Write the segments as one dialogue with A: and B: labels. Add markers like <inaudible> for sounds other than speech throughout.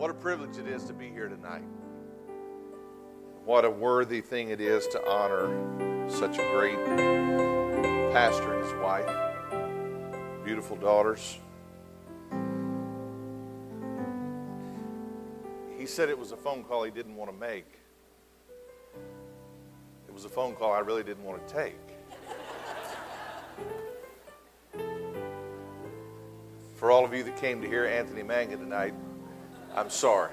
A: What a privilege it is to be here tonight. What a worthy thing it is to honor such a great pastor and his wife, beautiful daughters. He said it was a phone call he didn't want to make. It was a phone call I really didn't want to take. For all of you that came to hear Anthony Mangun tonight, I'm sorry.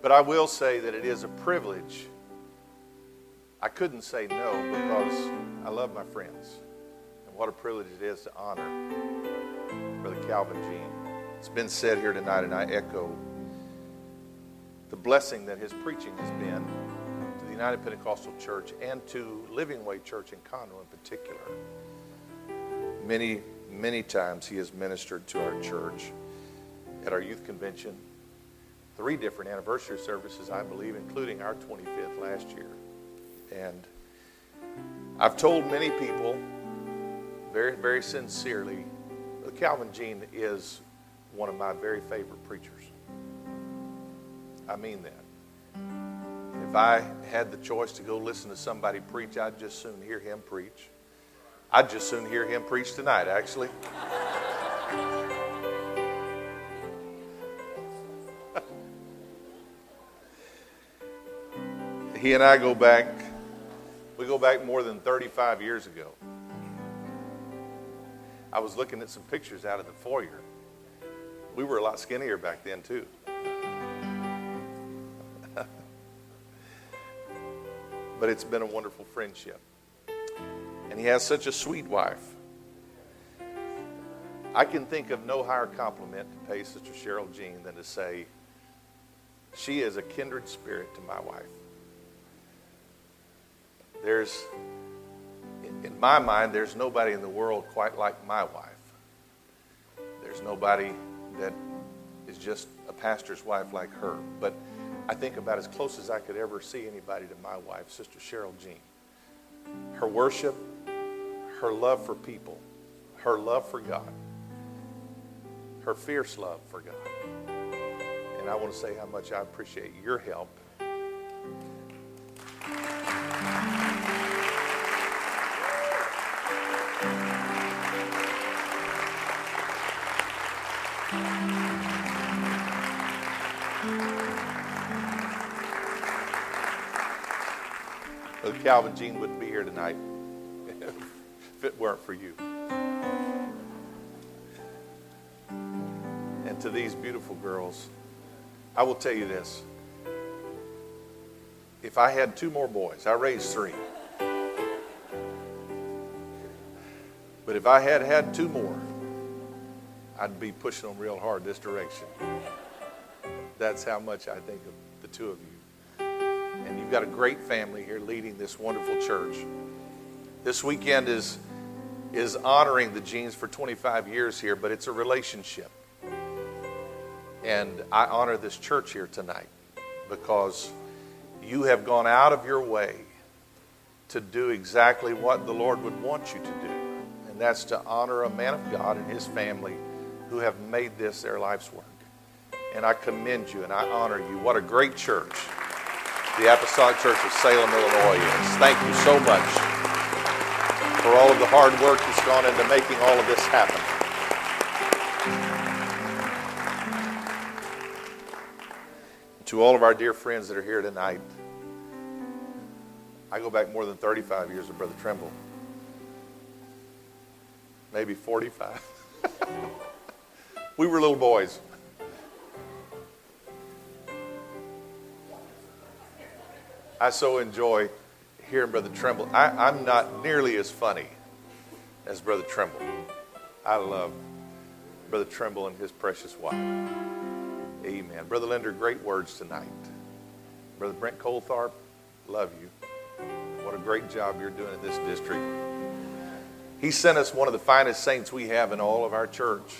A: But I will say that it is a privilege. I couldn't say no because I love my friends. And what a privilege it is to honor Brother Calvin Jean. It's been said here tonight, and I echo the blessing that his preaching has been to the United Pentecostal Church and to Living Way Church in Conroe in particular. Many, many times he has ministered to our church at our youth convention, three different anniversary services, I believe, including our 25th last year. And I've told many people very, very sincerely Calvin Jean is one of my very favorite preachers. I mean that. If I had the choice to go listen to somebody preach, I'd just soon hear him preach. I'd just soon hear him preach tonight, actually. he and I go back, we go back more than 35 years ago. I was looking at some pictures out of the foyer. We were a lot skinnier back then, too. <laughs> but it's been a wonderful friendship. And he has such a sweet wife. I can think of no higher compliment to pay Sister Cheryl Jean than to say, she is a kindred spirit to my wife. There's, in my mind, there's nobody in the world quite like my wife. There's nobody that is just a pastor's wife like her. But I think about as close as I could ever see anybody to my wife, Sister Cheryl Jean. Her worship, her love for people, her love for God, her fierce love for God. And I want to say how much I appreciate your help Calvin Jean wouldn't be here tonight <laughs> if it weren't for you. And to these beautiful girls, I will tell you this. If I had two more boys, I raised three. But if I had had two more, I'd be pushing them real hard this direction. That's how much I think of the two of you and you've got a great family here leading this wonderful church. This weekend is is honoring the Jeans for 25 years here, but it's a relationship. And I honor this church here tonight because you have gone out of your way to do exactly what the Lord would want you to do. And that's to honor a man of God and his family who have made this their life's work. And I commend you and I honor you. What a great church the Apostolic Church of Salem, Illinois is. Thank you so much for all of the hard work that's gone into making all of this happen. To all of our dear friends that are here tonight, I go back more than 35 years with Brother Tremble, Maybe 45. <laughs> we were little boys. I so enjoy hearing Brother Tremble. I, am not nearly as funny as Brother Tremble. I love Brother Tremble and his precious wife. Amen. Brother Linder, great words tonight. Brother Brent Coltharp, love you. What a great job you're doing in this district. He sent us one of the finest saints we have in all of our church.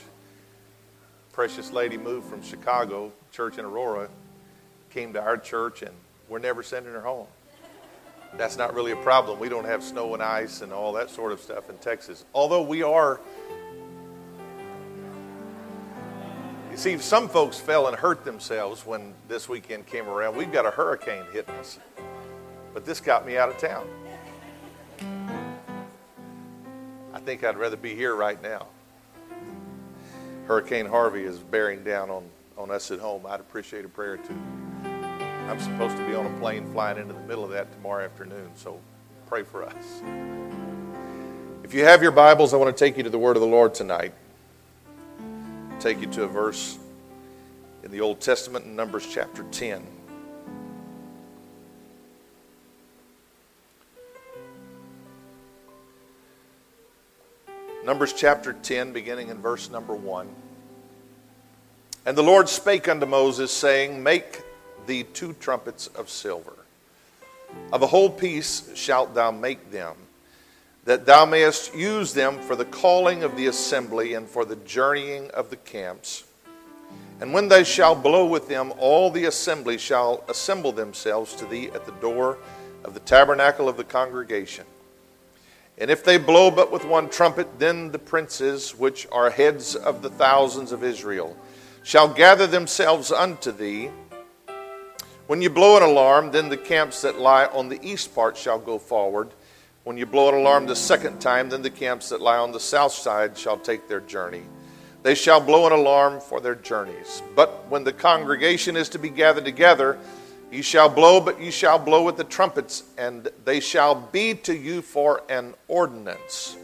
A: Precious lady moved from Chicago, church in Aurora, came to our church and we're never sending her home. That's not really a problem. We don't have snow and ice and all that sort of stuff in Texas. Although we are You see, some folks fell and hurt themselves when this weekend came around. We've got a hurricane hitting us. But this got me out of town. I think I'd rather be here right now. Hurricane Harvey is bearing down on, on us at home. I'd appreciate a prayer too. I'm supposed to be on a plane flying into the middle of that tomorrow afternoon, so pray for us. If you have your Bibles, I want to take you to the Word of the Lord tonight. Take you to a verse in the Old Testament in Numbers chapter 10. Numbers chapter 10, beginning in verse number 1. And the Lord spake unto Moses, saying, Make thee two trumpets of silver. Of a whole piece shalt thou make them, that thou mayest use them for the calling of the assembly and for the journeying of the camps. And when they shall blow with them, all the assembly shall assemble themselves to thee at the door of the tabernacle of the congregation. And if they blow but with one trumpet, then the princes, which are heads of the thousands of Israel, shall gather themselves unto thee. When you blow an alarm, then the camps that lie on the east part shall go forward. When you blow an alarm the second time, then the camps that lie on the south side shall take their journey. They shall blow an alarm for their journeys. But when the congregation is to be gathered together, Ye shall blow, but ye shall blow with the trumpets, and they shall be to you for an ordinance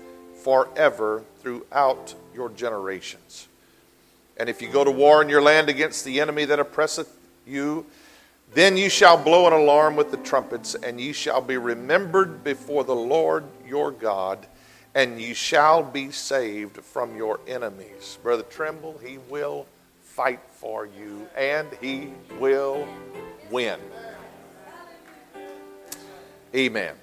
A: forever throughout your generations. And if you go to war in your land against the enemy that oppresseth you, then you shall blow an alarm with the trumpets, and ye shall be remembered before the Lord your God, and ye shall be saved from your enemies. Brother Tremble, he will fight for you, and he will win. Amen.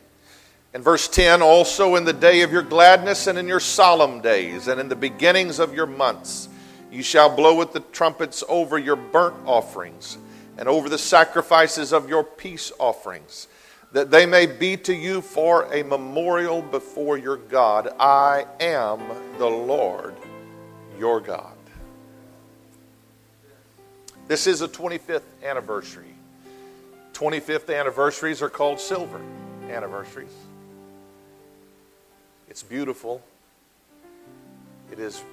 A: In verse 10, also in the day of your gladness and in your solemn days and in the beginnings of your months, you shall blow with the trumpets over your burnt offerings and over the sacrifices of your peace offerings, that they may be to you for a memorial before your God. I am the Lord your God. This is a 25th anniversary 25th anniversaries are called silver anniversaries. It's beautiful. It is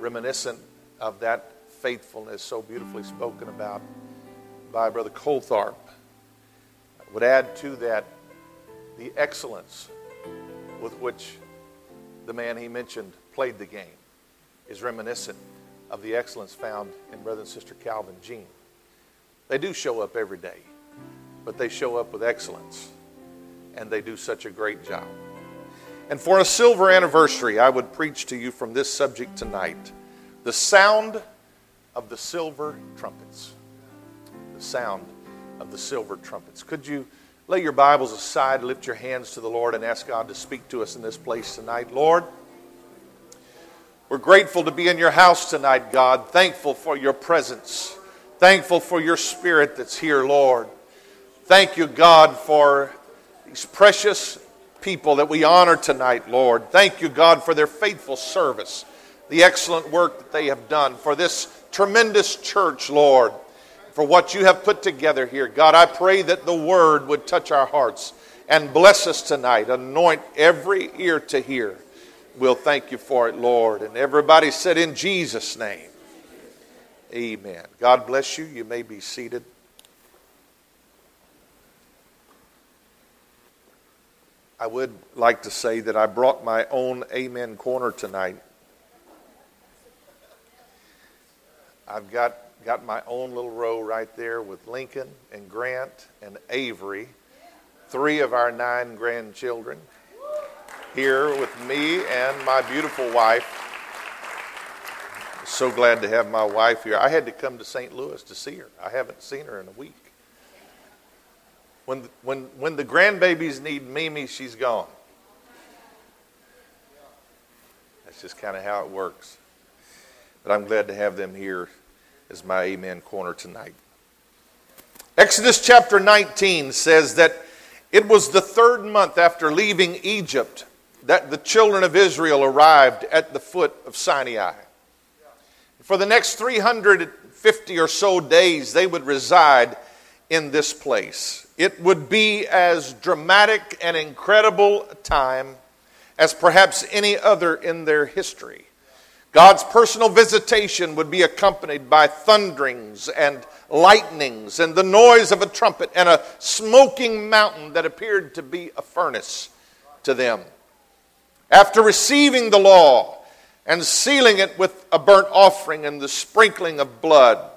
A: reminiscent of that faithfulness so beautifully spoken about by Brother Coltharp. I would add to that the excellence with which the man he mentioned played the game is reminiscent of the excellence found in Brother and Sister Calvin Jean. They do show up every day but they show up with excellence and they do such a great job. And for a silver anniversary, I would preach to you from this subject tonight the sound of the silver trumpets. The sound of the silver trumpets. Could you lay your Bibles aside, lift your hands to the Lord, and ask God to speak to us in this place tonight? Lord, we're grateful to be in your house tonight, God. Thankful for your presence. Thankful for your spirit that's here, Lord. Thank you, God, for these precious people that we honor tonight, Lord. Thank you, God, for their faithful service, the excellent work that they have done, for this tremendous church, Lord, for what you have put together here. God, I pray that the word would touch our hearts and bless us tonight. Anoint every ear to hear. We'll thank you for it, Lord. And everybody said, In Jesus' name, Amen. God bless you. You may be seated. I would like to say that I brought my own Amen corner tonight. I've got, got my own little row right there with Lincoln and Grant and Avery, three of our nine grandchildren, here with me and my beautiful wife. So glad to have my wife here. I had to come to St. Louis to see her. I haven't seen her in a week. When, when, when the grandbabies need Mimi, she's gone. That's just kind of how it works. But I'm glad to have them here as my Amen corner tonight. Exodus chapter 19 says that it was the third month after leaving Egypt that the children of Israel arrived at the foot of Sinai. For the next 350 or so days, they would reside in this place. It would be as dramatic and incredible a time as perhaps any other in their history. God's personal visitation would be accompanied by thunderings and lightnings and the noise of a trumpet and a smoking mountain that appeared to be a furnace to them. After receiving the law and sealing it with a burnt offering and the sprinkling of blood,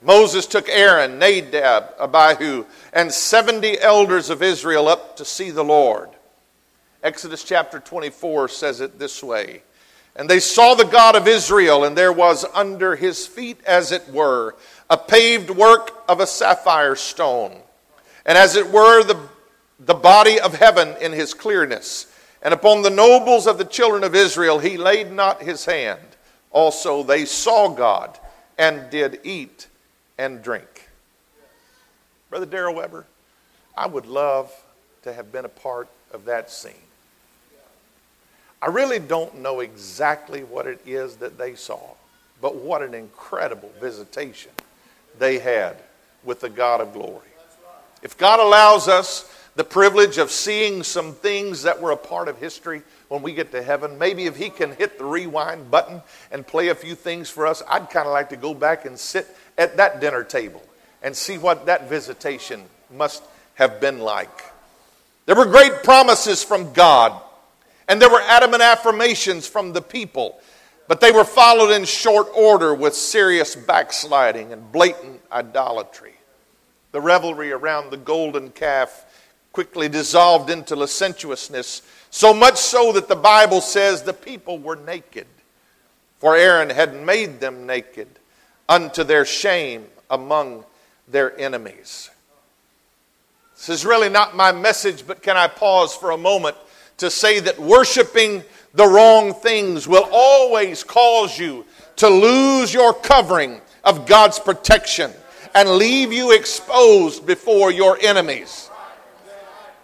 A: Moses took Aaron, Nadab, Abihu, and 70 elders of Israel up to see the Lord. Exodus chapter 24 says it this way And they saw the God of Israel, and there was under his feet, as it were, a paved work of a sapphire stone, and as it were, the, the body of heaven in his clearness. And upon the nobles of the children of Israel he laid not his hand. Also they saw God and did eat and drink. Brother Darrell Weber, I would love to have been a part of that scene. I really don't know exactly what it is that they saw, but what an incredible visitation they had with the God of glory. If God allows us the privilege of seeing some things that were a part of history when we get to heaven, maybe if He can hit the rewind button and play a few things for us, I'd kind of like to go back and sit at that dinner table and see what that visitation must have been like. There were great promises from God and there were adamant affirmations from the people, but they were followed in short order with serious backsliding and blatant idolatry. The revelry around the golden calf quickly dissolved into licentiousness, so much so that the Bible says the people were naked, for Aaron had made them naked unto their shame among their enemies. This is really not my message, but can I pause for a moment to say that worshiping the wrong things will always cause you to lose your covering of God's protection and leave you exposed before your enemies.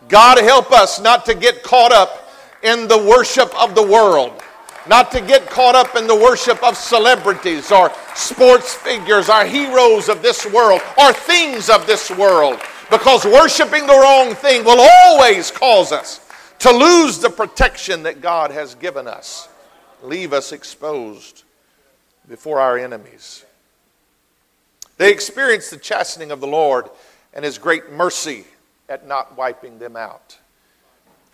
A: God help us not to get caught up in the worship of the world, not to get caught up in the worship of celebrities or sports figures, our heroes of this world, or things of this world, because worshiping the wrong thing will always cause us to lose the protection that God has given us, leave us exposed before our enemies. They experienced the chastening of the Lord and his great mercy at not wiping them out.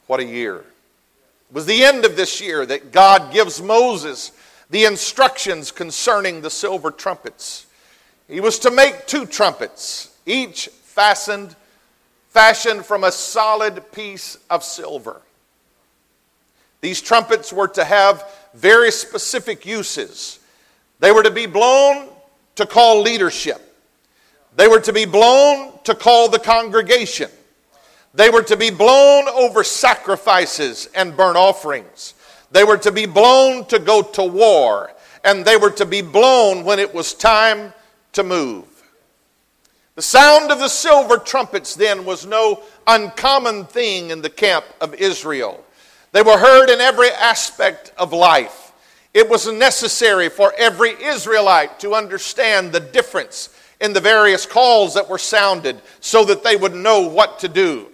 A: What a year. It was the end of this year that God gives Moses the instructions concerning the silver trumpets. He was to make two trumpets, each fastened fashioned from a solid piece of silver. These trumpets were to have very specific uses. They were to be blown to call leadership. They were to be blown to call the congregation. They were to be blown over sacrifices and burnt offerings. They were to be blown to go to war. And they were to be blown when it was time to move. The sound of the silver trumpets then was no uncommon thing in the camp of Israel. They were heard in every aspect of life. It was necessary for every Israelite to understand the difference in the various calls that were sounded so that they would know what to do.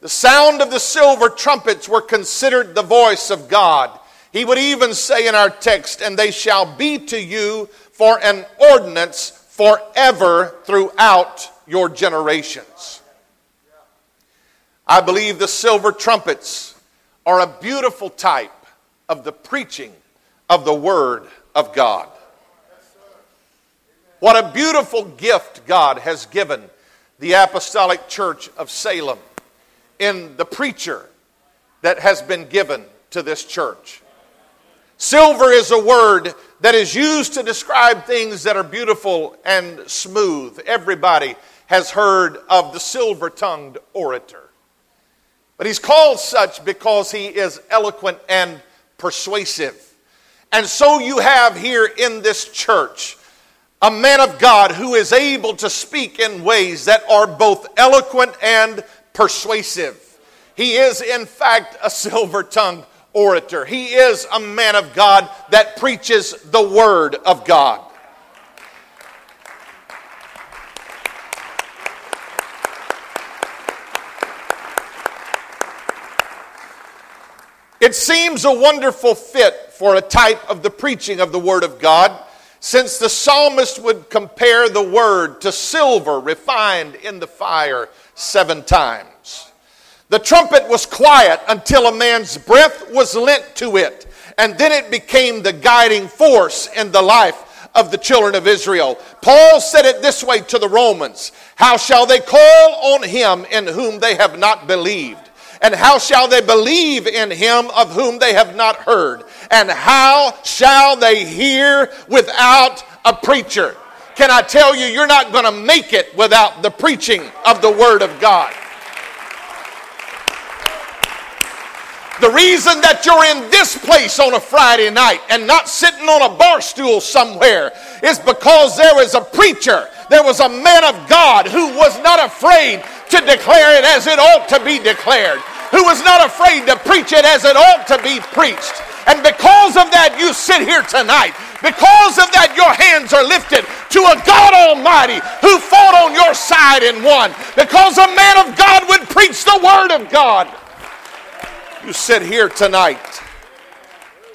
A: The sound of the silver trumpets were considered the voice of God. He would even say in our text, And they shall be to you for an ordinance forever throughout your generations. I believe the silver trumpets are a beautiful type of the preaching of the Word of God. What a beautiful gift God has given the Apostolic Church of Salem in the preacher that has been given to this church. Silver is a word that is used to describe things that are beautiful and smooth. Everybody has heard of the silver tongued orator. But he's called such because he is eloquent and persuasive. And so you have here in this church a man of God who is able to speak in ways that are both eloquent and persuasive. He is, in fact, a <laughs> silver tongued orator. He is a man of God that preaches the Word of God. It seems a wonderful fit for a type of the preaching of the Word of God, since the psalmist would compare the Word to silver refined in the fire seven times. The trumpet was quiet until a man's breath was lent to it, and then it became the guiding force in the life of the children of Israel. Paul said it this way to the Romans How shall they call on him in whom they have not believed? And how shall they believe in him of whom they have not heard? And how shall they hear without a preacher? Can I tell you, you're not going to make it without the preaching of the Word of God. The reason that you're in this place on a Friday night and not sitting on a bar stool somewhere is because there was a preacher, there was a man of God who was not afraid to declare it as it ought to be declared who was not afraid to preach it as it ought to be preached. And because of that, you sit here tonight. Because of that, your hands are lifted to a God Almighty who fought on your side and won. Because a man of God would preach the Word of God. You sit here tonight.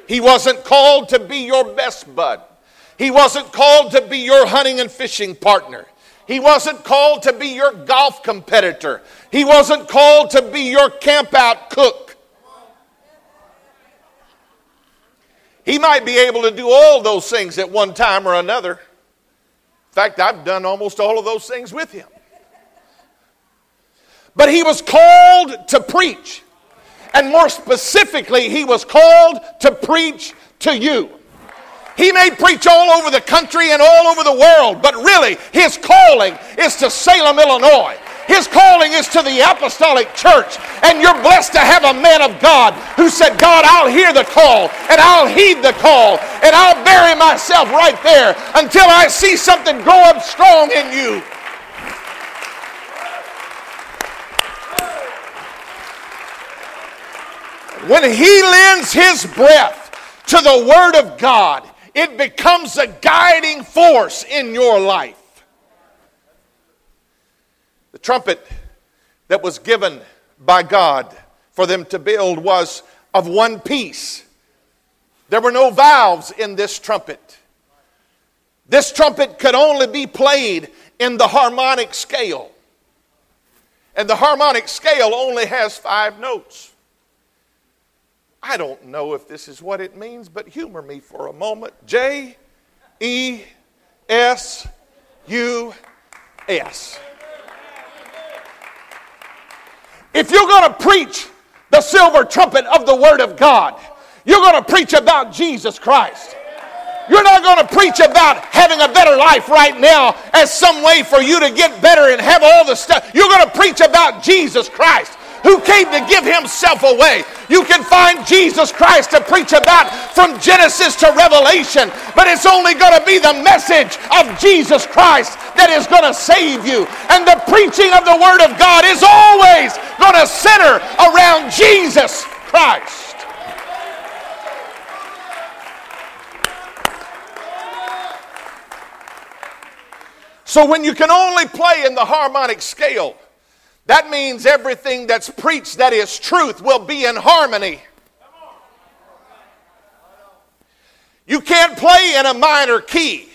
A: He wasn't called to be your best bud. He wasn't called to be your hunting and fishing partner. He wasn't called to be your golf competitor. He wasn't called to be your campout cook. He might be able to do all those things at one time or another. In fact, I've done almost all of those things with him. But he was called to preach. And more specifically, he was called to preach to you. He may preach all over the country and all over the world, but really, his calling is to Salem, Illinois. His calling is to the apostolic church. And you're blessed to have a man of God who said, God, I'll hear the call and I'll heed the call and I'll bury myself right there until I see something grow up strong in you. When he lends his breath to the Word of God, it becomes a guiding force in your life. The trumpet that was given by God for them to build was of one piece. There were no valves in this trumpet. This trumpet could only be played in the harmonic scale. And the harmonic scale only has five notes. I don't know if this is what it means, but humor me for a moment. J E S U S. If you're going to preach the silver trumpet of the Word of God, you're going to preach about Jesus Christ. You're not going to preach about having a better life right now as some way for you to get better and have all the stuff. You're going to preach about Jesus Christ who came to give himself away. You can find Jesus Christ to preach about from Genesis to Revelation, but it's only going to be the message of Jesus Christ that is going to save you. And the preaching of the Word of God is always going to center around Jesus Christ. So when you can only play in the harmonic scale, that means everything that's preached that is truth will be in harmony. You can't play in a minor key.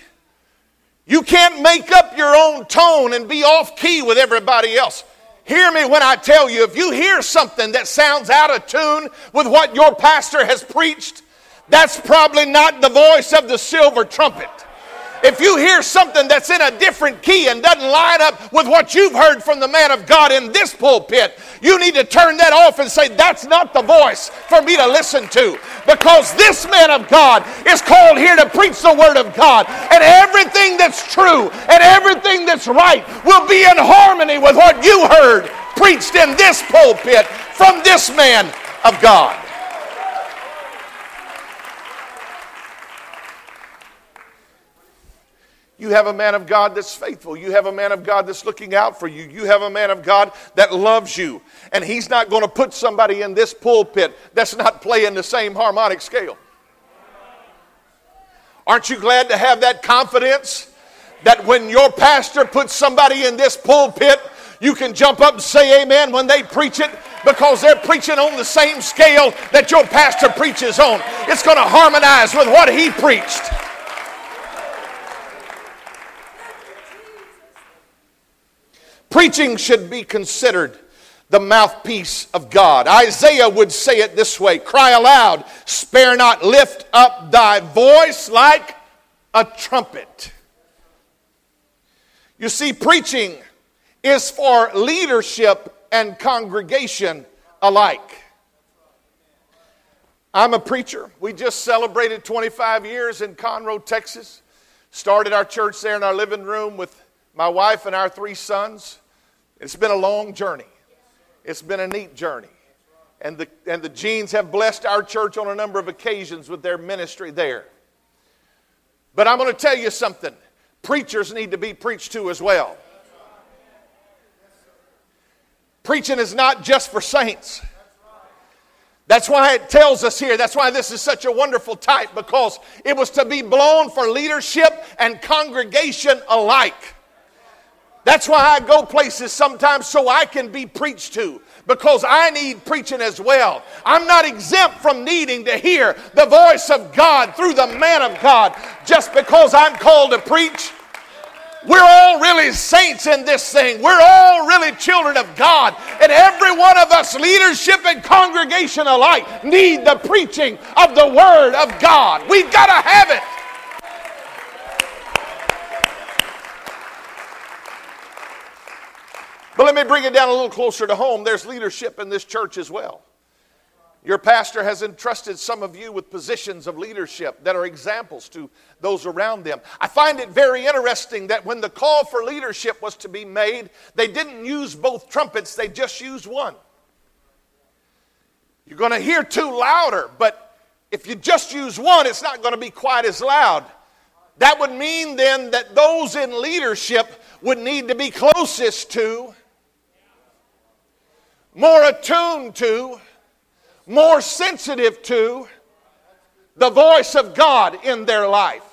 A: You can't make up your own tone and be off key with everybody else. Hear me when I tell you if you hear something that sounds out of tune with what your pastor has preached, that's probably not the voice of the silver trumpet. If you hear something that's in a different key and doesn't line up with what you've heard from the man of God in this pulpit, you need to turn that off and say, That's not the voice for me to listen to. Because this man of God is called here to preach the word of God. And everything that's true and everything that's right will be in harmony with what you heard preached in this pulpit from this man of God. You have a man of God that's faithful. You have a man of God that's looking out for you. You have a man of God that loves you. And he's not going to put somebody in this pulpit that's not playing the same harmonic scale. Aren't you glad to have that confidence that when your pastor puts somebody in this pulpit, you can jump up and say amen when they preach it because they're preaching on the same scale that your pastor preaches on. It's going to harmonize with what he preached. Preaching should be considered the mouthpiece of God. Isaiah would say it this way Cry aloud, spare not, lift up thy voice like a trumpet. You see, preaching is for leadership and congregation alike. I'm a preacher. We just celebrated 25 years in Conroe, Texas. Started our church there in our living room with my wife and our three sons. It's been a long journey. It's been a neat journey. And the, and the Jeans have blessed our church on a number of occasions with their ministry there. But I'm going to tell you something preachers need to be preached to as well. Preaching is not just for saints. That's why it tells us here, that's why this is such a wonderful type, because it was to be blown for leadership and congregation alike. That's why I go places sometimes so I can be preached to because I need preaching as well. I'm not exempt from needing to hear the voice of God through the man of God just because I'm called to preach. We're all really saints in this thing. We're all really children of God. And every one of us, leadership and congregation alike, need the preaching of the Word of God. We've got to have it. But let me bring it down a little closer to home. There's leadership in this church as well. Your pastor has entrusted some of you with positions of leadership that are examples to those around them. I find it very interesting that when the call for leadership was to be made, they didn't use both trumpets, they just used one. You're going to hear two louder, but if you just use one, it's not going to be quite as loud. That would mean then that those in leadership would need to be closest to more attuned to, more sensitive to the voice of God in their life.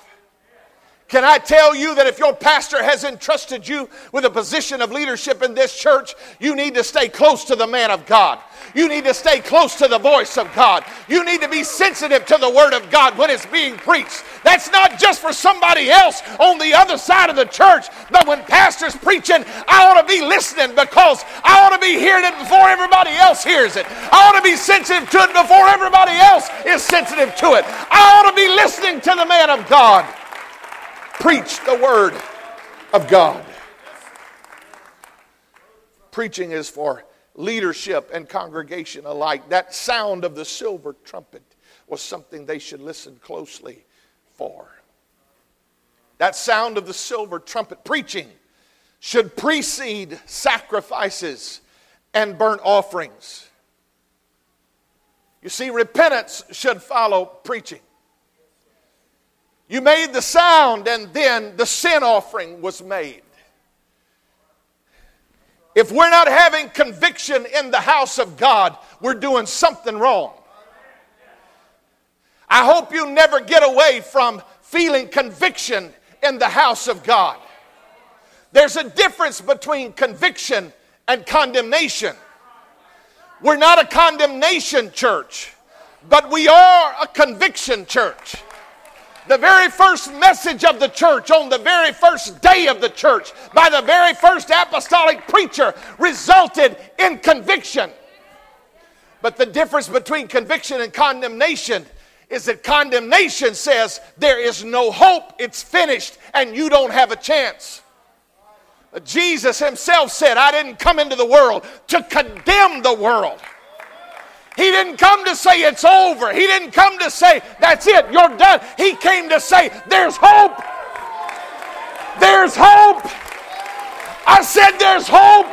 A: Can I tell you that if your pastor has entrusted you with a position of leadership in this church, you need to stay close to the man of God. You need to stay close to the voice of God. You need to be sensitive to the word of God when it's being preached. That's not just for somebody else on the other side of the church, but when pastor's preaching, I ought to be listening because I ought to be hearing it before everybody else hears it. I ought to be sensitive to it before everybody else is sensitive to it. I ought to be listening to the man of God preach the word of God. Preaching is for leadership and congregation alike. That sound of the silver trumpet was something they should listen closely for. That sound of the silver trumpet preaching should precede sacrifices and burnt offerings. You see, repentance should follow preaching. You made the sound, and then the sin offering was made. If we're not having conviction in the house of God, we're doing something wrong. I hope you never get away from feeling conviction in the house of God. There's a difference between conviction and condemnation. We're not a condemnation church, but we are a conviction church. The very first message of the church on the very first day of the church by the very first apostolic preacher resulted in conviction. But the difference between conviction and condemnation is that condemnation says there is no hope, it's finished, and you don't have a chance. Jesus himself said, I didn't come into the world to condemn the world. He didn't come to say it's over. He didn't come to say that's it, you're done. He came to say there's hope. There's hope. I said there's hope.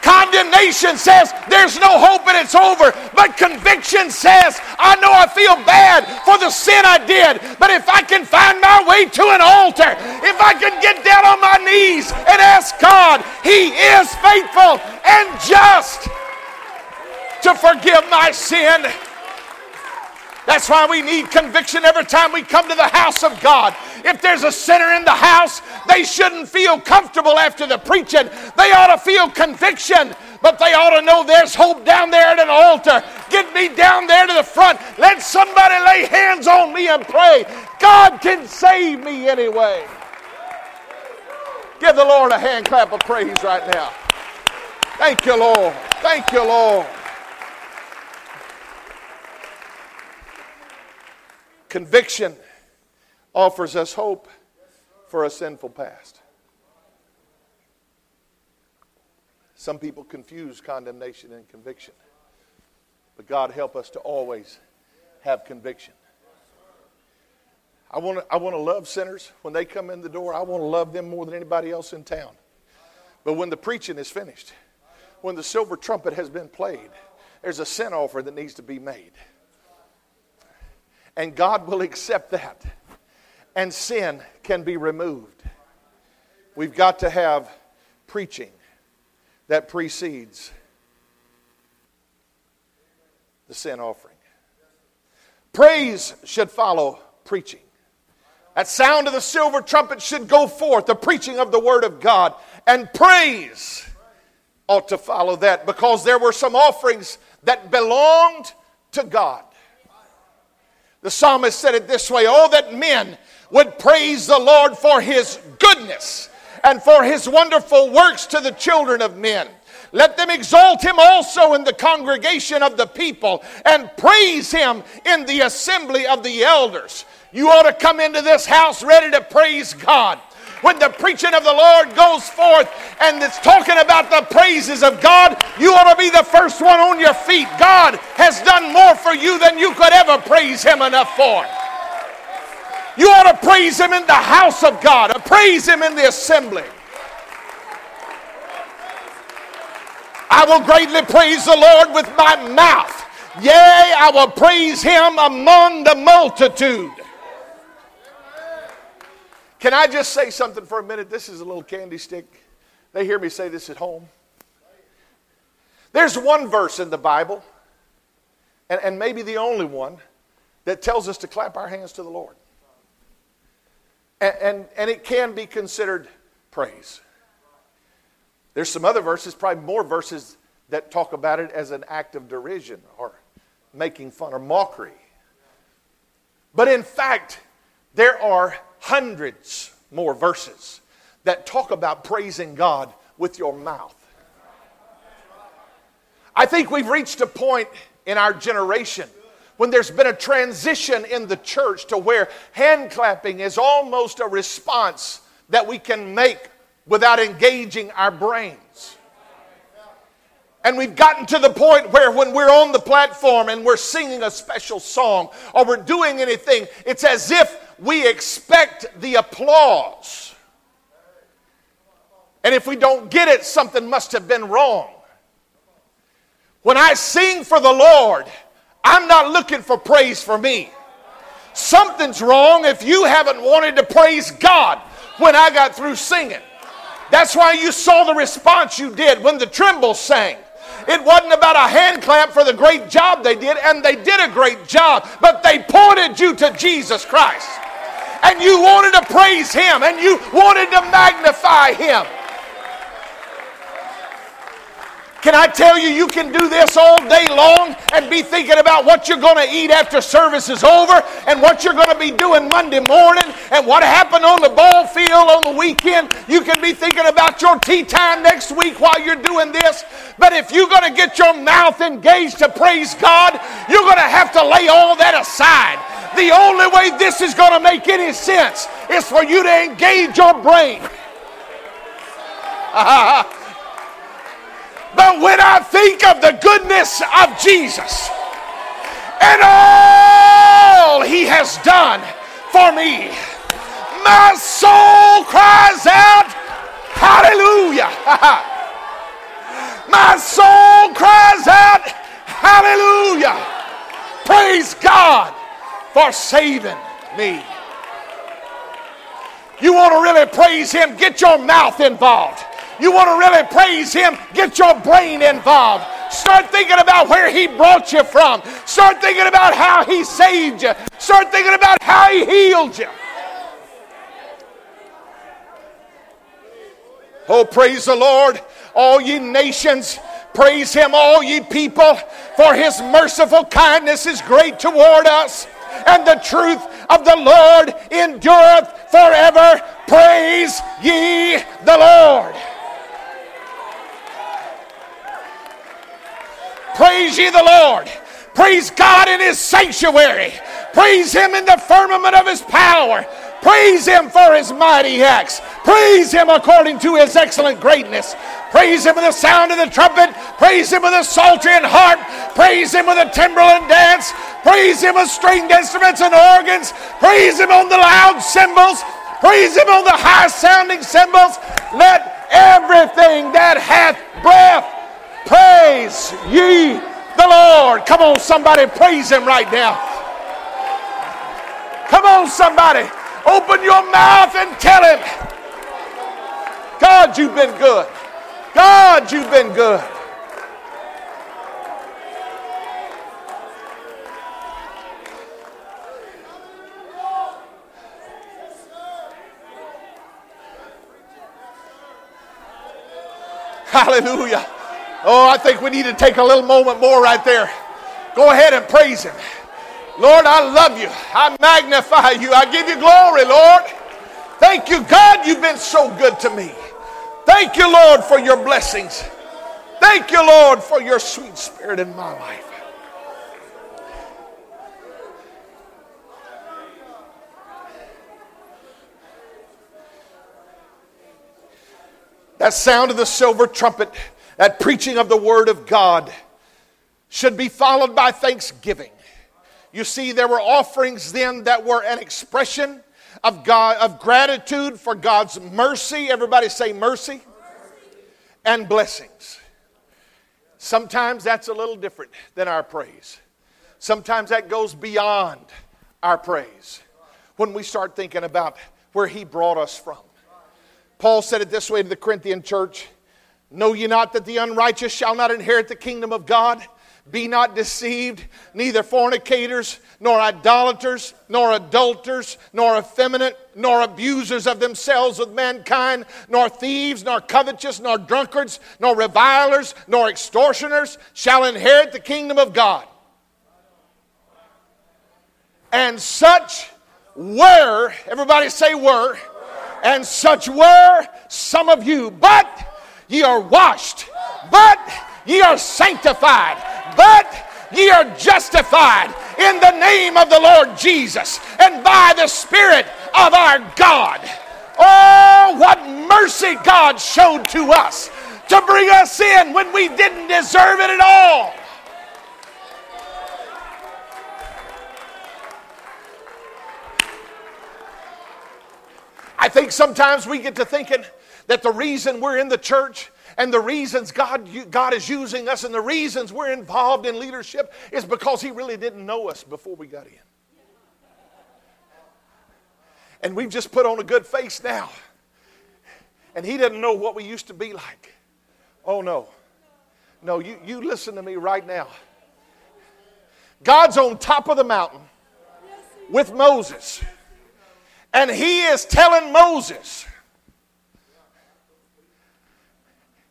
A: Condemnation says there's no hope and it's over. But conviction says, I know I feel bad for the sin I did, but if I can find my way to an altar, if I can get down on my knees and ask God, He is faithful and just to forgive my sin. That's why we need conviction every time we come to the house of God. If there's a sinner in the house, they shouldn't feel comfortable after the preaching. They ought to feel conviction, but they ought to know there's hope down there at an altar. Get me down there to the front. Let somebody lay hands on me and pray. God can save me anyway. Give the Lord a hand clap of praise right now. Thank you, Lord. Thank you, Lord. Conviction offers us hope for a sinful past. Some people confuse condemnation and conviction. But God help us to always have conviction. I want to I want to love sinners when they come in the door. I want to love them more than anybody else in town. But when the preaching is finished, when the silver trumpet has been played, there's a sin offer that needs to be made. And God will accept that. And sin can be removed. We've got to have preaching that precedes the sin offering. Praise should follow preaching. That sound of the silver trumpet should go forth, the preaching of the Word of God. And praise ought to follow that because there were some offerings that belonged to God. The psalmist said it this way Oh, that men would praise the Lord for his goodness and for his wonderful works to the children of men. Let them exalt him also in the congregation of the people and praise him in the assembly of the elders. You ought to come into this house ready to praise God when the preaching of the Lord goes forth and it's talking about the praises of God, you ought to be the first one on your feet. God has done more for you than you could ever praise Him enough for. You ought to praise Him in the house of God, or praise Him in the assembly. I will greatly praise the Lord with my mouth. Yea, I will praise Him among the multitude. Can I just say something for a minute? This is a little candy stick. They hear me say this at home. There's one verse in the Bible, and, and maybe the only one, that tells us to clap our hands to the Lord. And, and, and it can be considered praise. There's some other verses, probably more verses, that talk about it as an act of derision or making fun or mockery. But in fact, there are hundreds more verses that talk about praising God with your mouth. I think we've reached a point in our generation when there's been a transition in the church to where hand clapping is almost a response that we can make without engaging our brains. And we've gotten to the point where when we're on the platform and we're singing a special song or we're doing anything, it's as if we expect the applause. And if we don't get it, something must have been wrong. When I sing for the Lord, I'm not looking for praise for me. Something's wrong if you haven't wanted to praise God when I got through singing. That's why you saw the response you did when the Trembles sang. It wasn't about a hand clap for the great job they did, and they did a great job, but they pointed you to Jesus Christ and you wanted to praise Him and you wanted to magnify Him. Can I tell you, you can do this all day long and be thinking about what you're going to eat after service is over and what you're going to be doing Monday morning and what happened on the ball field on the weekend. You can be thinking about your tee time next week while you're doing this. But if you're going to get your mouth engaged to praise God, you're going to have to lay all that aside. The only way this is going to make any sense is for you to engage your brain. <laughs> But when I think of the goodness of Jesus and all he has done for me, my soul cries out, Hallelujah. <laughs> my soul cries out, Hallelujah. Praise God for saving me. You want to really praise Him? Get your mouth involved. You want to really praise Him? Get your brain involved. Start thinking about where He brought you from. Start thinking about how He saved you. Start thinking about how He healed you. Oh, praise the Lord, all ye nations. Praise Him, all ye people, for His merciful kindness is great toward us, and the truth of the Lord endureth forever. Praise ye the Lord. Praise ye the Lord. Praise God in His sanctuary. Praise Him in the firmament of His power. Praise Him for His mighty acts. Praise Him according to His excellent greatness. Praise Him with the sound of the trumpet. Praise Him with the psaltery and harp. Praise Him with the timbrel and dance. Praise Him with stringed instruments and organs. Praise Him on the loud cymbals. Praise Him on the high sounding cymbals. Let everything that hath breath praise ye the Lord. Come on, somebody, praise Him right now. Come on, somebody, open your mouth and tell Him, God, you've been good. God, you've been good. Hallelujah. Oh, I think we need to take a little moment more right there. Go ahead and praise Him. Lord, I love you. I magnify you. I give you glory, Lord. Thank you, God. You've been so good to me. Thank you, Lord, for your blessings. Thank you, Lord, for your sweet spirit in my life. That sound of the silver trumpet, that preaching of the word of God, should be followed by thanksgiving. You see, there were offerings then that were an expression of God of gratitude for God's mercy. Everybody say mercy. And blessings. Sometimes that's a little different than our praise. Sometimes that goes beyond our praise when we start thinking about where He brought us from. Paul said it this way to the Corinthian church Know ye not that the unrighteous shall not inherit the kingdom of God? Be not deceived, neither fornicators, nor idolaters, nor adulterers, nor effeminate, nor abusers of themselves with mankind, nor thieves, nor covetous, nor drunkards, nor revilers, nor extortioners shall inherit the kingdom of God. And such were, everybody say were, and such were some of you, but ye are washed, but ye are sanctified, but ye are justified in the name of the Lord Jesus and by the Spirit of our God. Oh, what mercy God showed to us to bring us in when we didn't deserve it at all. I think sometimes we get to thinking that the reason we're in the church and the reasons God, God is using us and the reasons we're involved in leadership is because He really didn't know us before we got in. And we've just put on a good face now. And He didn't know what we used to be like. Oh, no. No, you, you listen to me right now. God's on top of the mountain with Moses. And he is telling Moses,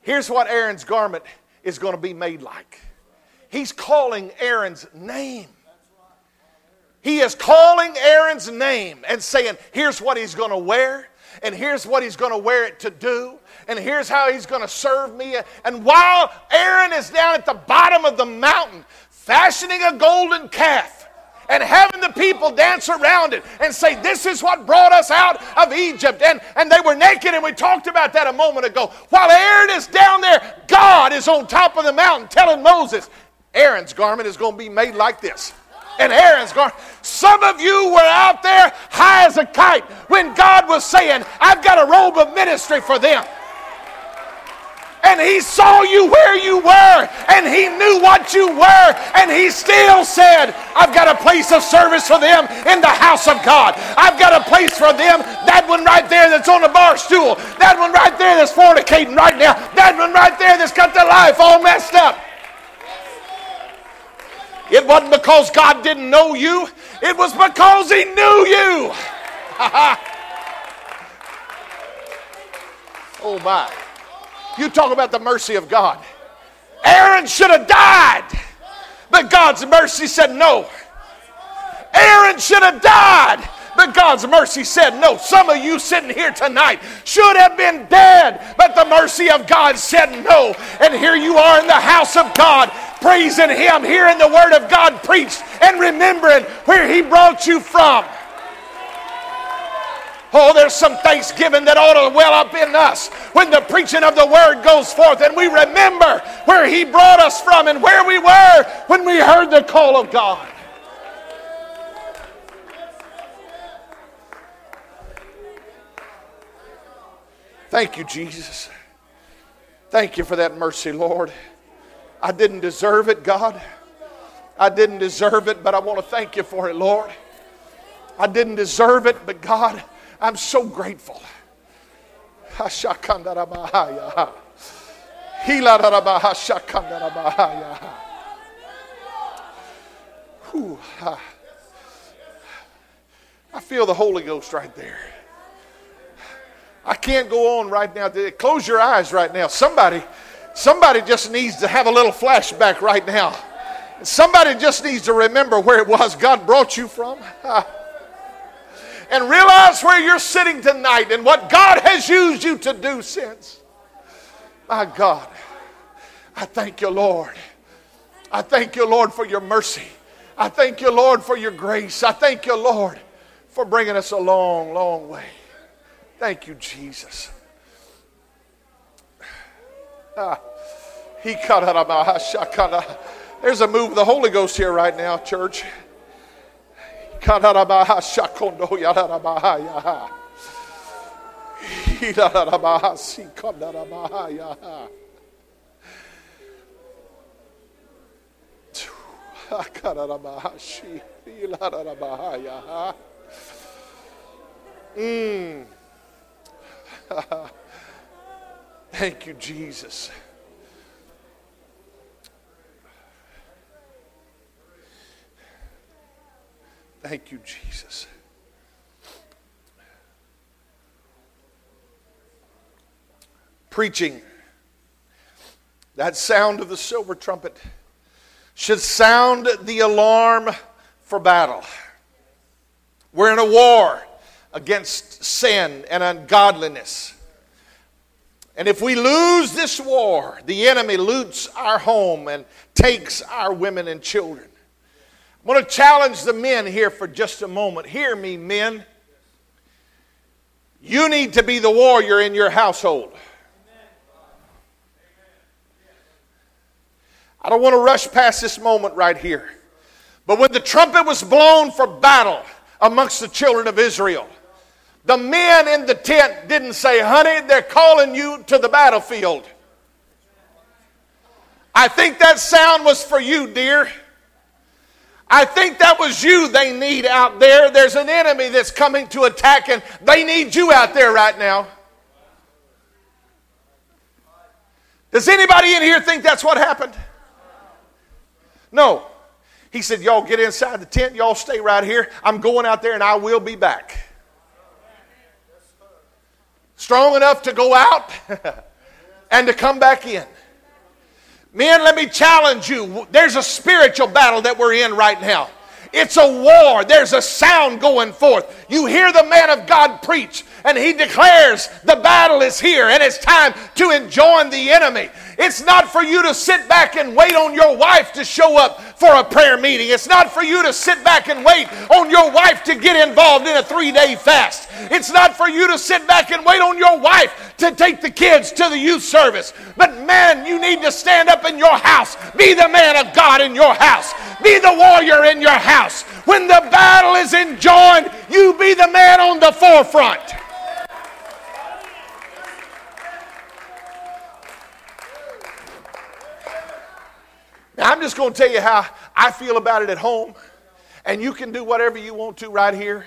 A: here's what Aaron's garment is going to be made like. He's calling Aaron's name. He is calling Aaron's name and saying, here's what he's going to wear, and here's what he's going to wear it to do, and here's how he's going to serve me. And while Aaron is down at the bottom of the mountain, fashioning a golden calf, and having the people dance around it and say, This is what brought us out of Egypt. And, and they were naked, and we talked about that a moment ago. While Aaron is down there, God is on top of the mountain telling Moses, Aaron's garment is going to be made like this. And Aaron's garment. Some of you were out there high as a kite when God was saying, I've got a robe of ministry for them and He saw you where you were, and He knew what you were, and He still said, I've got a place of service for them in the house of God. I've got a place for them. That one right there that's on the bar stool. That one right there that's fornicating right now. That one right there that's got their life all messed up. It wasn't because God didn't know you, it was because He knew you. <laughs> oh my. You talk about the mercy of God. Aaron should have died, but God's mercy said no. Aaron should have died, but God's mercy said no. Some of you sitting here tonight should have been dead, but the mercy of God said no. And here you are in the house of God, praising Him, hearing the Word of God preached, and remembering where He brought you from. Oh, there's some thanksgiving that ought to well up in us when the preaching of the word goes forth and we remember where he brought us from and where we were when we heard the call of God. Thank you, Jesus. Thank you for that mercy, Lord. I didn't deserve it, God. I didn't deserve it, but I want to thank you for it, Lord. I didn't deserve it, but God, I'm so grateful. I feel the Holy Ghost right there. I can't go on right now. Close your eyes right now. Somebody, somebody just needs to have a little flashback right now. Somebody just needs to remember where it was God brought you from. And realize where you're sitting tonight and what God has used you to do since. My God, I thank you, Lord. I thank you, Lord, for your mercy. I thank you, Lord, for your grace. I thank you, Lord, for bringing us a long, long way. Thank you, Jesus. Ah, There's a move of the Holy Ghost here right now, church. Mm. <laughs> Thank you, Jesus. Thank you, Jesus. Preaching, that sound of the silver trumpet should sound the alarm for battle. We're in a war against sin and ungodliness. And if we lose this war, the enemy loots our home and takes our women and children. I want to challenge the men here for just a moment. Hear me, men. You need to be the warrior in your household. I don't want to rush past this moment right here. But when the trumpet was blown for battle amongst the children of Israel, the men in the tent didn't say, honey, they're calling you to the battlefield. I think that sound was for you, dear. I think that was you they need out there. There's an enemy that's coming to attack, and they need you out there right now. Does anybody in here think that's what happened? No. He said, Y'all get inside the tent, y'all stay right here. I'm going out there and I will be back strong enough to go out <laughs> and to come back in. Men, let me challenge you. There's a spiritual battle that we're in right now. It's a war. There's a sound going forth. You hear the man of God preach, and he declares the battle is here, and it's time to enjoin the enemy. It's not for you to sit back and wait on your wife to show up for a prayer meeting. It's not for you to sit back and wait on your wife to get involved in a three day fast. It's not for you to sit back and wait on your wife to take the kids to the youth service. But man, you need to stand up in your house. Be the man of God in your house. Be the warrior in your house. When the battle is enjoined, you be the man on the forefront. Now, I'm just going to tell you how I feel about it at home, and you can do whatever you want to right here.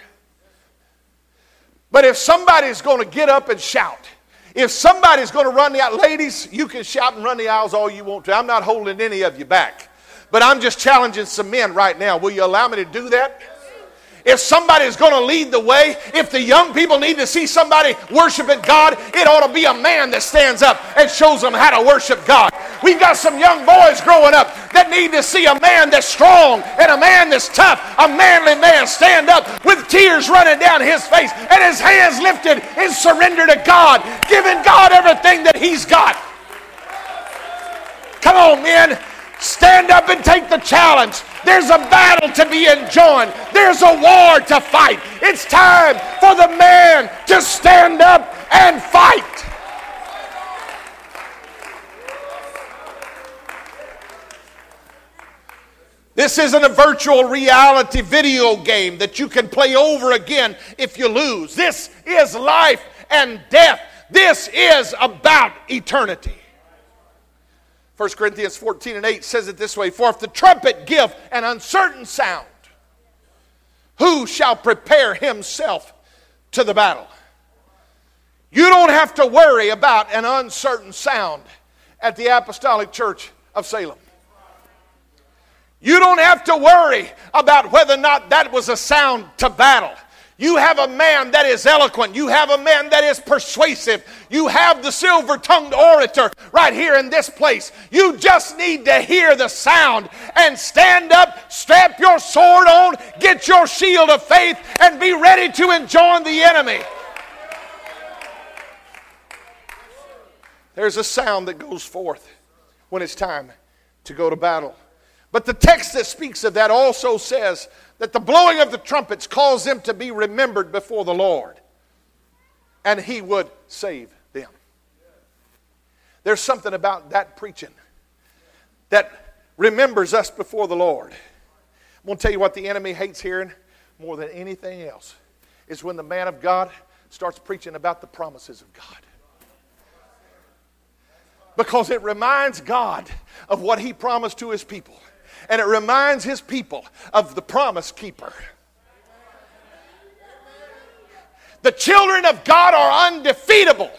A: But if somebody's going to get up and shout, if somebody's going to run the aisle, ladies, you can shout and run the aisles all you want to. I'm not holding any of you back. But I'm just challenging some men right now. Will you allow me to do that? If somebody's going to lead the way, if the young people need to see somebody worshiping God, it ought to be a man that stands up and shows them how to worship God. We've got some young boys growing up that need to see a man that's strong and a man that's tough, a manly man stand up with tears running down his face and his hands lifted in surrender to God, giving God everything that he's got. Come on, men. Stand up and take the challenge. There's a battle to be enjoined. There's a war to fight. It's time for the man to stand up and fight. This isn't a virtual reality video game that you can play over again if you lose. This is life and death. This is about eternity. 1 Corinthians 14 and 8 says it this way For if the trumpet give an uncertain sound, who shall prepare himself to the battle? You don't have to worry about an uncertain sound at the Apostolic Church of Salem. You don't have to worry about whether or not that was a sound to battle. You have a man that is eloquent. You have a man that is persuasive. You have the silver tongued orator right here in this place. You just need to hear the sound and stand up, strap your sword on, get your shield of faith, and be ready to enjoin the enemy. There's a sound that goes forth when it's time to go to battle. But the text that speaks of that also says that the blowing of the trumpets caused them to be remembered before the Lord, and He would save them. There's something about that preaching that remembers us before the Lord. I'm going to tell you what the enemy hates hearing more than anything else is when the man of God starts preaching about the promises of God. Because it reminds God of what he promised to his people and it reminds his people of the promise keeper. The children of God are undefeatable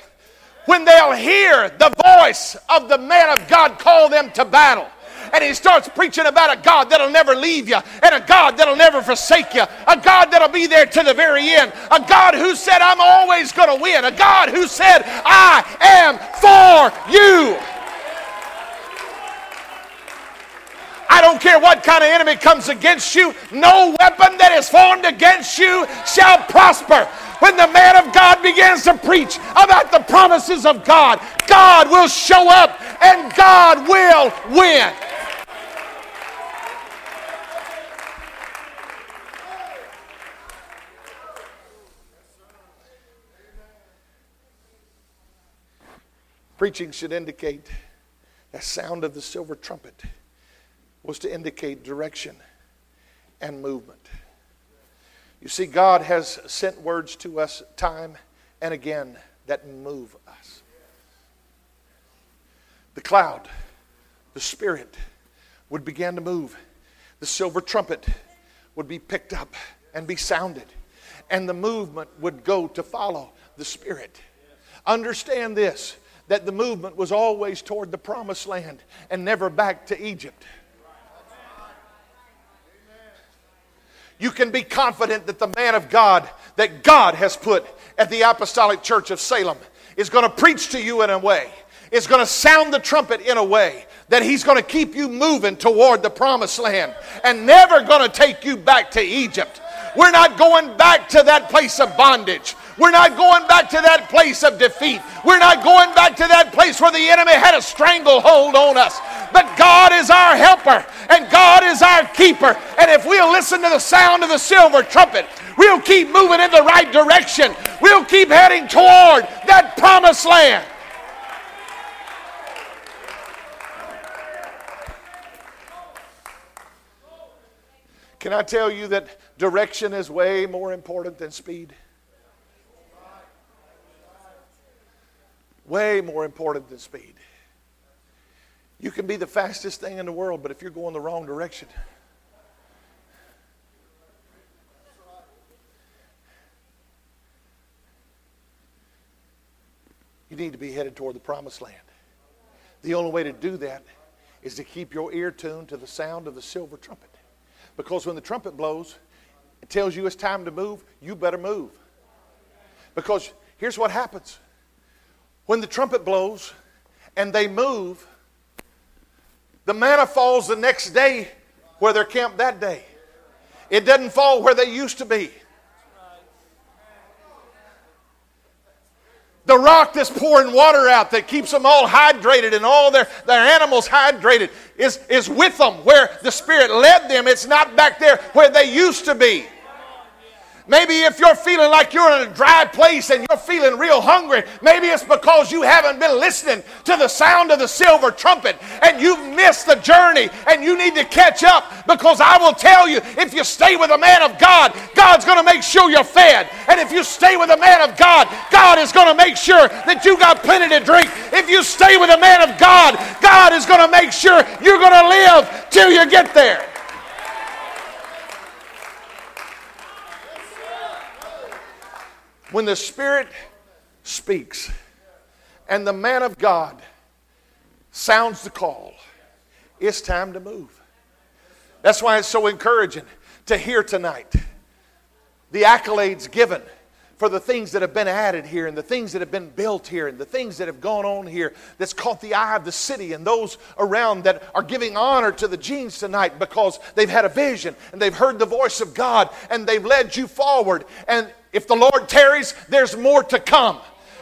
A: when they'll hear the voice of the man of God call them to battle. And he starts preaching about a God that'll never leave you, and a God that'll never forsake you, a God that'll be there to the very end, a God who said, I'm always going to win, a God who said, I am for you. I don't care what kind of enemy comes against you, no weapon that is formed against you shall prosper. When the man of God begins to preach about the promises of God, God will show up and God will win. Preaching should indicate the sound of the silver trumpet was to indicate direction and movement. You see, God has sent words to us time and again that move us. The cloud, the Spirit, would begin to move. The silver trumpet would be picked up and be sounded, and the movement would go to follow the Spirit. Understand this that the movement was always toward the promised land and never back to Egypt. You can be confident that the man of God that God has put at the Apostolic Church of Salem is going to preach to you in a way, is going to sound the trumpet in a way that he's going to keep you moving toward the promised land and never going to take you back to Egypt. We're not going back to that place of bondage. We're not going back to that place of defeat. We're not going back to that place where the enemy had a stranglehold on us. But God is our helper and God is our keeper. And if we'll listen to the sound of the silver trumpet, we'll keep moving in the right direction. We'll keep heading toward that promised land. Can I tell you that direction is way more important than speed? Way more important than speed. You can be the fastest thing in the world, but if you're going the wrong direction, you need to be headed toward the promised land. The only way to do that is to keep your ear tuned to the sound of the silver trumpet. Because when the trumpet blows, tells you it's time to move, you better move. Because here's what happens when the trumpet blows and they move, the manna falls the next day where they're camped that day. It doesn't fall where they used to be. The rock that's pouring water out that keeps them all hydrated and all their, their animals hydrated is, is with them where the Spirit led them. It's not back there where they used to be. Maybe if you're feeling like you're in a dry place and you're feeling real hungry, maybe it's because you haven't been listening to the sound of the silver trumpet and you've missed the journey and you need to catch up because I will tell you if you stay with a man of God, God's going to make sure you're fed. And if you stay with a man of God, God is going to make sure that you got plenty to drink. If you stay with a man of God, God is going to make sure you're going to live till you get there. When the Spirit speaks and the man of God sounds the call, it's time to move. That's why it's so encouraging to hear tonight the accolades given for the things that have been added here and the things that have been built here and the things that have gone on here that's caught the eye of the city and those around that are giving honor to the Jeans tonight because they've had a vision and they've heard the voice of God and they've led you forward. And if the Lord tarries, there's more to come.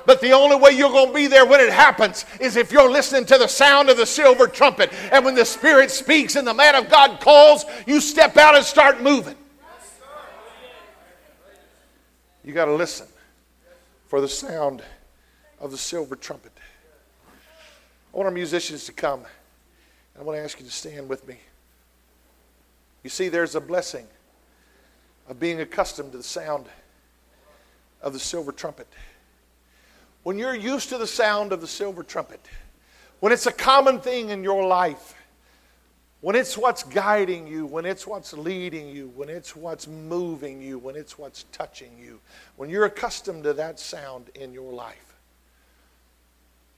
A: But the only way you're going to be there when it happens is if you're listening to the sound of the silver trumpet. And when the Spirit speaks and the man of God calls, you step out and start moving. You got to listen for the sound of the silver trumpet. I want our musicians to come. And I want to ask you to stand with me. You see, there's a blessing of being accustomed to the sound of the silver trumpet. When you're used to the sound of the silver trumpet, when it's a common thing in your life, when it's what's guiding you, when it's what's leading you, when it's what's moving you, when it's what's touching you, when you're accustomed to that sound in your life,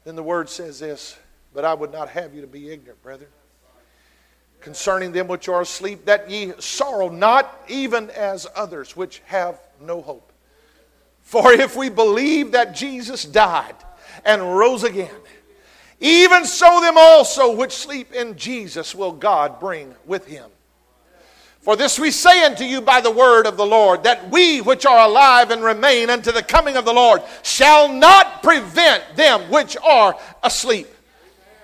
A: then the word says this, but I would not have you to be ignorant, brethren. Concerning them which are asleep, that ye sorrow not even as others which have no hope. For if we believe that Jesus died and rose again, even so them also which sleep in Jesus will God bring with him. For this we say unto you by the word of the Lord, that we which are alive and remain unto the coming of the Lord shall not prevent them which are asleep.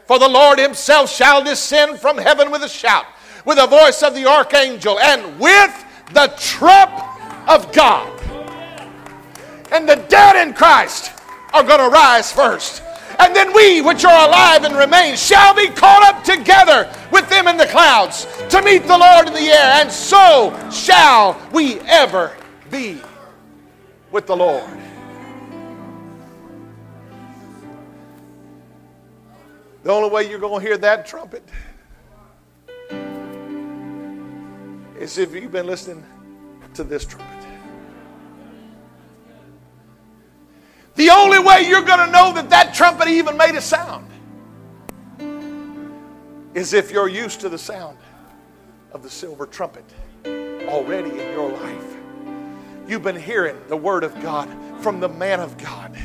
A: For the Lord himself shall descend from heaven with a shout, with the voice of the archangel, and with the trump of God and the dead in Christ are going to rise first. And then we, which are alive and remain, shall be caught up together with them in the clouds to meet the Lord in the air. And so shall we ever be with the Lord. The only way you're going to hear that trumpet is if you've been listening to this trumpet. The only way you're going to know that that trumpet even made a sound is if you're used to the sound of the silver trumpet already in your life. You've been hearing the word of God from the man of God.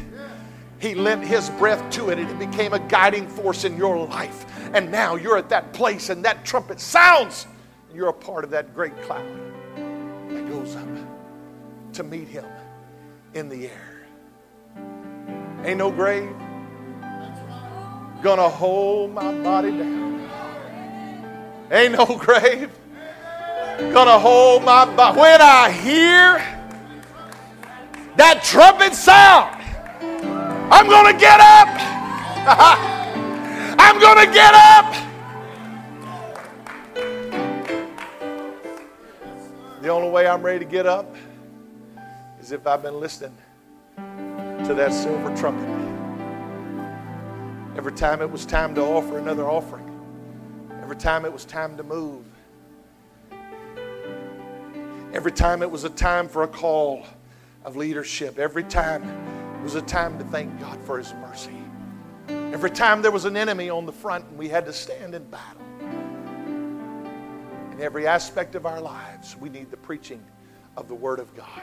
A: He lent his breath to it and it became a guiding force in your life. And now you're at that place and that trumpet sounds. And you're a part of that great cloud that goes up to meet him in the air. Ain't no grave gonna hold my body down. Ain't no <laughs> grave gonna hold my body. When I hear that trumpet sound, I'm gonna get up. <laughs> I'm gonna get up. The only way I'm ready to get up is if I've been listening to that silver trumpet. Every time it was time to offer another offering, every time it was time to move, every time it was a time for a call of leadership, every time it was a time to thank God for His mercy. Every time there was an enemy on the front and we had to stand in battle. In every aspect of our lives, we need the preaching of the Word of God.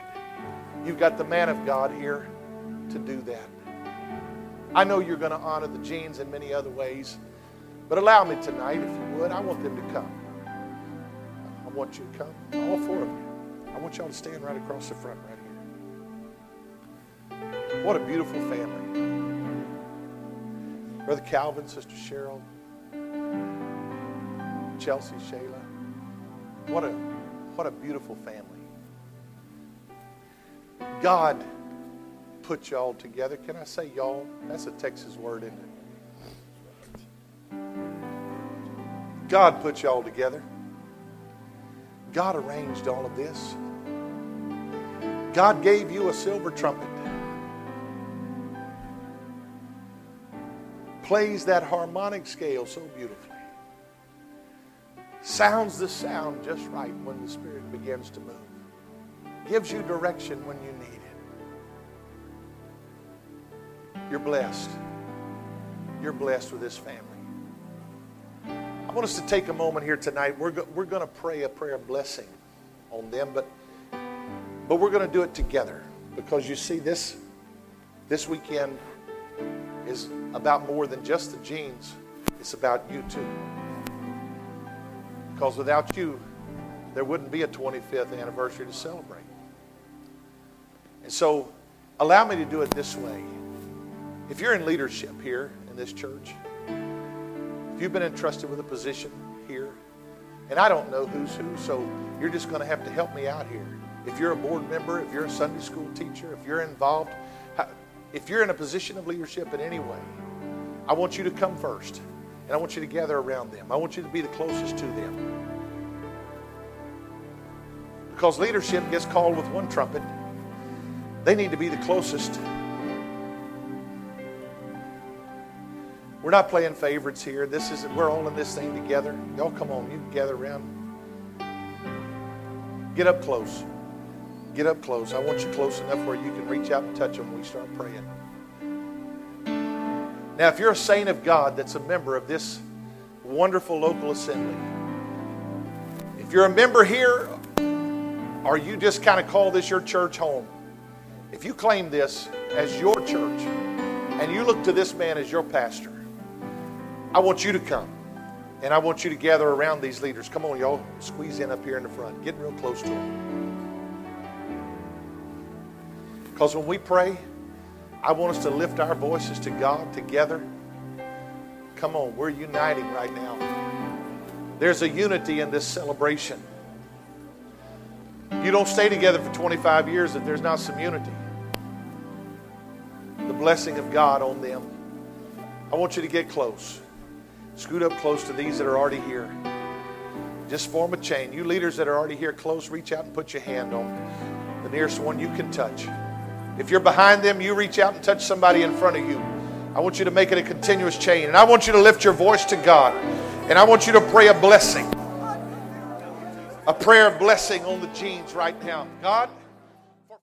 A: You've got the man of God here to do that. I know you're going to honor the Jeans in many other ways, but allow me tonight, if you would. I want them to come. I want you to come, all four of you. I want y'all to stand right across the front right here. What a beautiful family. Brother Calvin, Sister Cheryl, Chelsea, Shayla. What a, what a beautiful family. God put y'all together. Can I say y'all? That's a Texas word, isn't it? God put y'all together. God arranged all of this. God gave you a silver trumpet. Plays that harmonic scale so beautifully. Sounds the sound just right when the Spirit begins to move. Gives you direction when you need You're blessed. You're blessed with this family. I want us to take a moment here tonight. We're, go- we're going to pray a prayer of blessing on them, but, but we're going to do it together because you see, this, this weekend is about more than just the Jeans, it's about you too. Because without you, there wouldn't be a 25th anniversary to celebrate. And so, allow me to do it this way. If you're in leadership here in this church, if you've been entrusted with a position here, and I don't know who's who, so you're just going to have to help me out here. If you're a board member, if you're a Sunday school teacher, if you're involved, if you're in a position of leadership in any way, I want you to come first. And I want you to gather around them. I want you to be the closest to them. Because leadership gets called with one trumpet, they need to be the closest. We're not playing favorites here. This is we're all in this thing together. Y'all come on, you can gather around. Get up close. Get up close. I want you close enough where you can reach out and touch them when we start praying. Now, if you're a saint of God that's a member of this wonderful local assembly, if you're a member here, or you just kind of call this your church home, if you claim this as your church and you look to this man as your pastor, I want you to come. And I want you to gather around these leaders. Come on, y'all. Squeeze in up here in the front. Get real close to them. Because when we pray, I want us to lift our voices to God together. Come on, we're uniting right now. There's a unity in this celebration. You don't stay together for 25 years if there's not some unity. The blessing of God on them. I want you to get close. Scoot up close to these that are already here. Just form a chain. You leaders that are already here close, reach out and put your hand on the nearest one you can touch. If you're behind them, you reach out and touch somebody in front of you. I want you to make it a continuous chain. And I want you to lift your voice to God. And I want you to pray a blessing. A prayer of blessing on the Jeans right now. God,